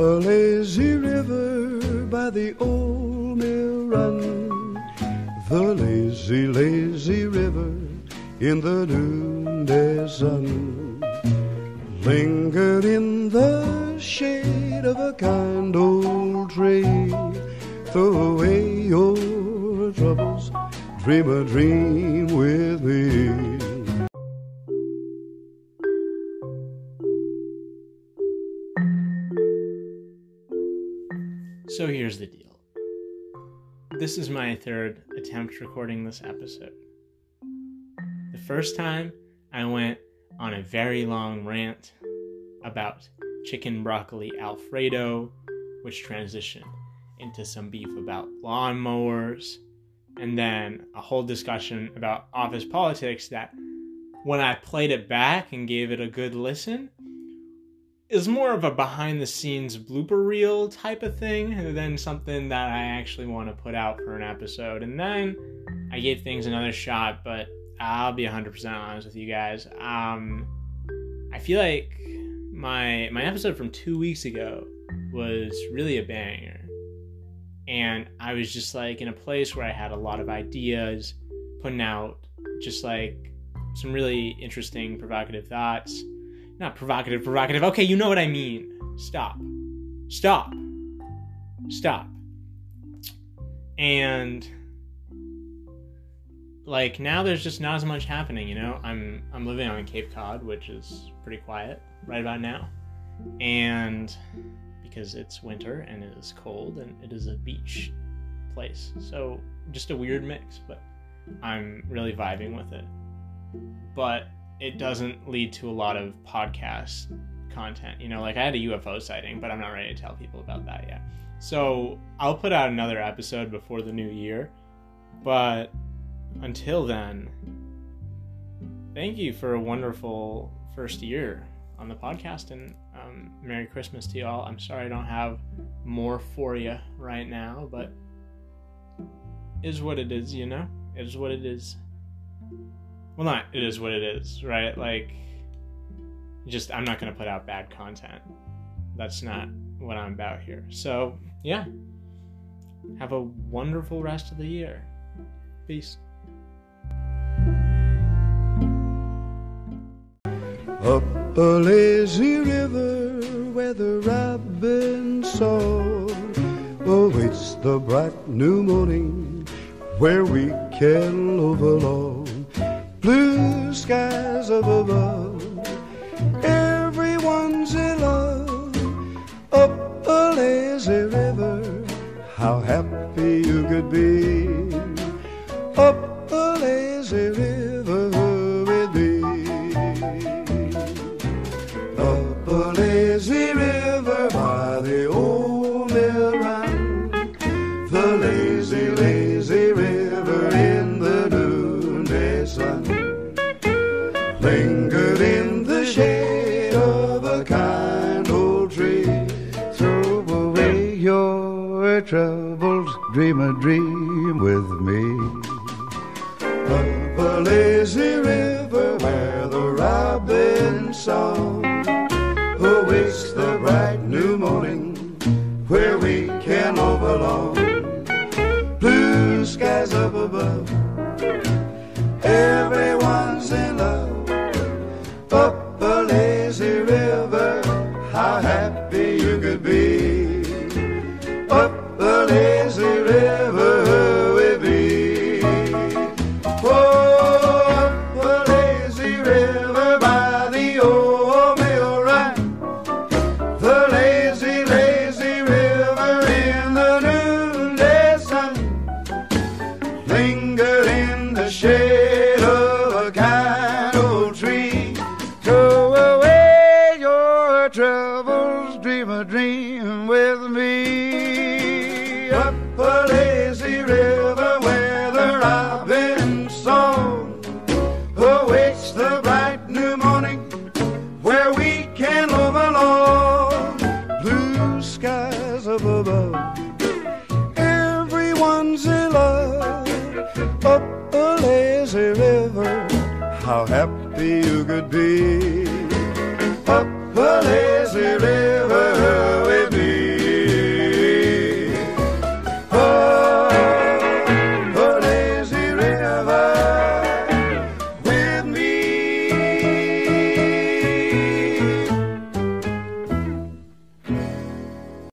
a lazy river by the old mill run. The lazy, lazy river in the noonday sun. Lingered in the shade of a kind old tree. Throw away your troubles, dream a dream with me. The deal. This is my third attempt recording this episode. The first time I went on a very long rant about chicken broccoli Alfredo, which transitioned into some beef about lawnmowers, and then a whole discussion about office politics that when I played it back and gave it a good listen, is more of a behind the scenes blooper reel type of thing than something that I actually want to put out for an episode. And then I gave things another shot, but I'll be 100% honest with you guys. Um, I feel like my my episode from 2 weeks ago was really a banger. And I was just like in a place where I had a lot of ideas putting out just like some really interesting provocative thoughts not provocative, provocative. Okay, you know what I mean. Stop. Stop. Stop. And like now there's just not as much happening, you know? I'm I'm living on Cape Cod, which is pretty quiet right about now. And because it's winter and it is cold and it is a beach place. So just a weird mix, but I'm really vibing with it. But it doesn't lead to a lot of podcast content. You know, like I had a UFO sighting, but I'm not ready to tell people about that yet. So I'll put out another episode before the new year. But until then, thank you for a wonderful first year on the podcast and um, Merry Christmas to you all. I'm sorry I don't have more for you right now, but is what it is, you know? It is what it is well not it is what it is right? Like just i'm not going to put out bad content. That's not what i'm about here. So yeah. Have a wonderful rest of the year. Peace. Up a lazy river where the robin song awaits oh, the bright new morning where we can love along blue skies up above. Everyone's in love up a lazy river. How happy you could be up a lazy river with me. Up a lazy river by the old mill. The lazy, lazy lingered in the shade of a kind old tree. Throw away your troubles, dream a dream with me. Up a lazy river where the robin song awaits the bright new morning, up skies above everyone's in love up a lazy river. How happy you could be up.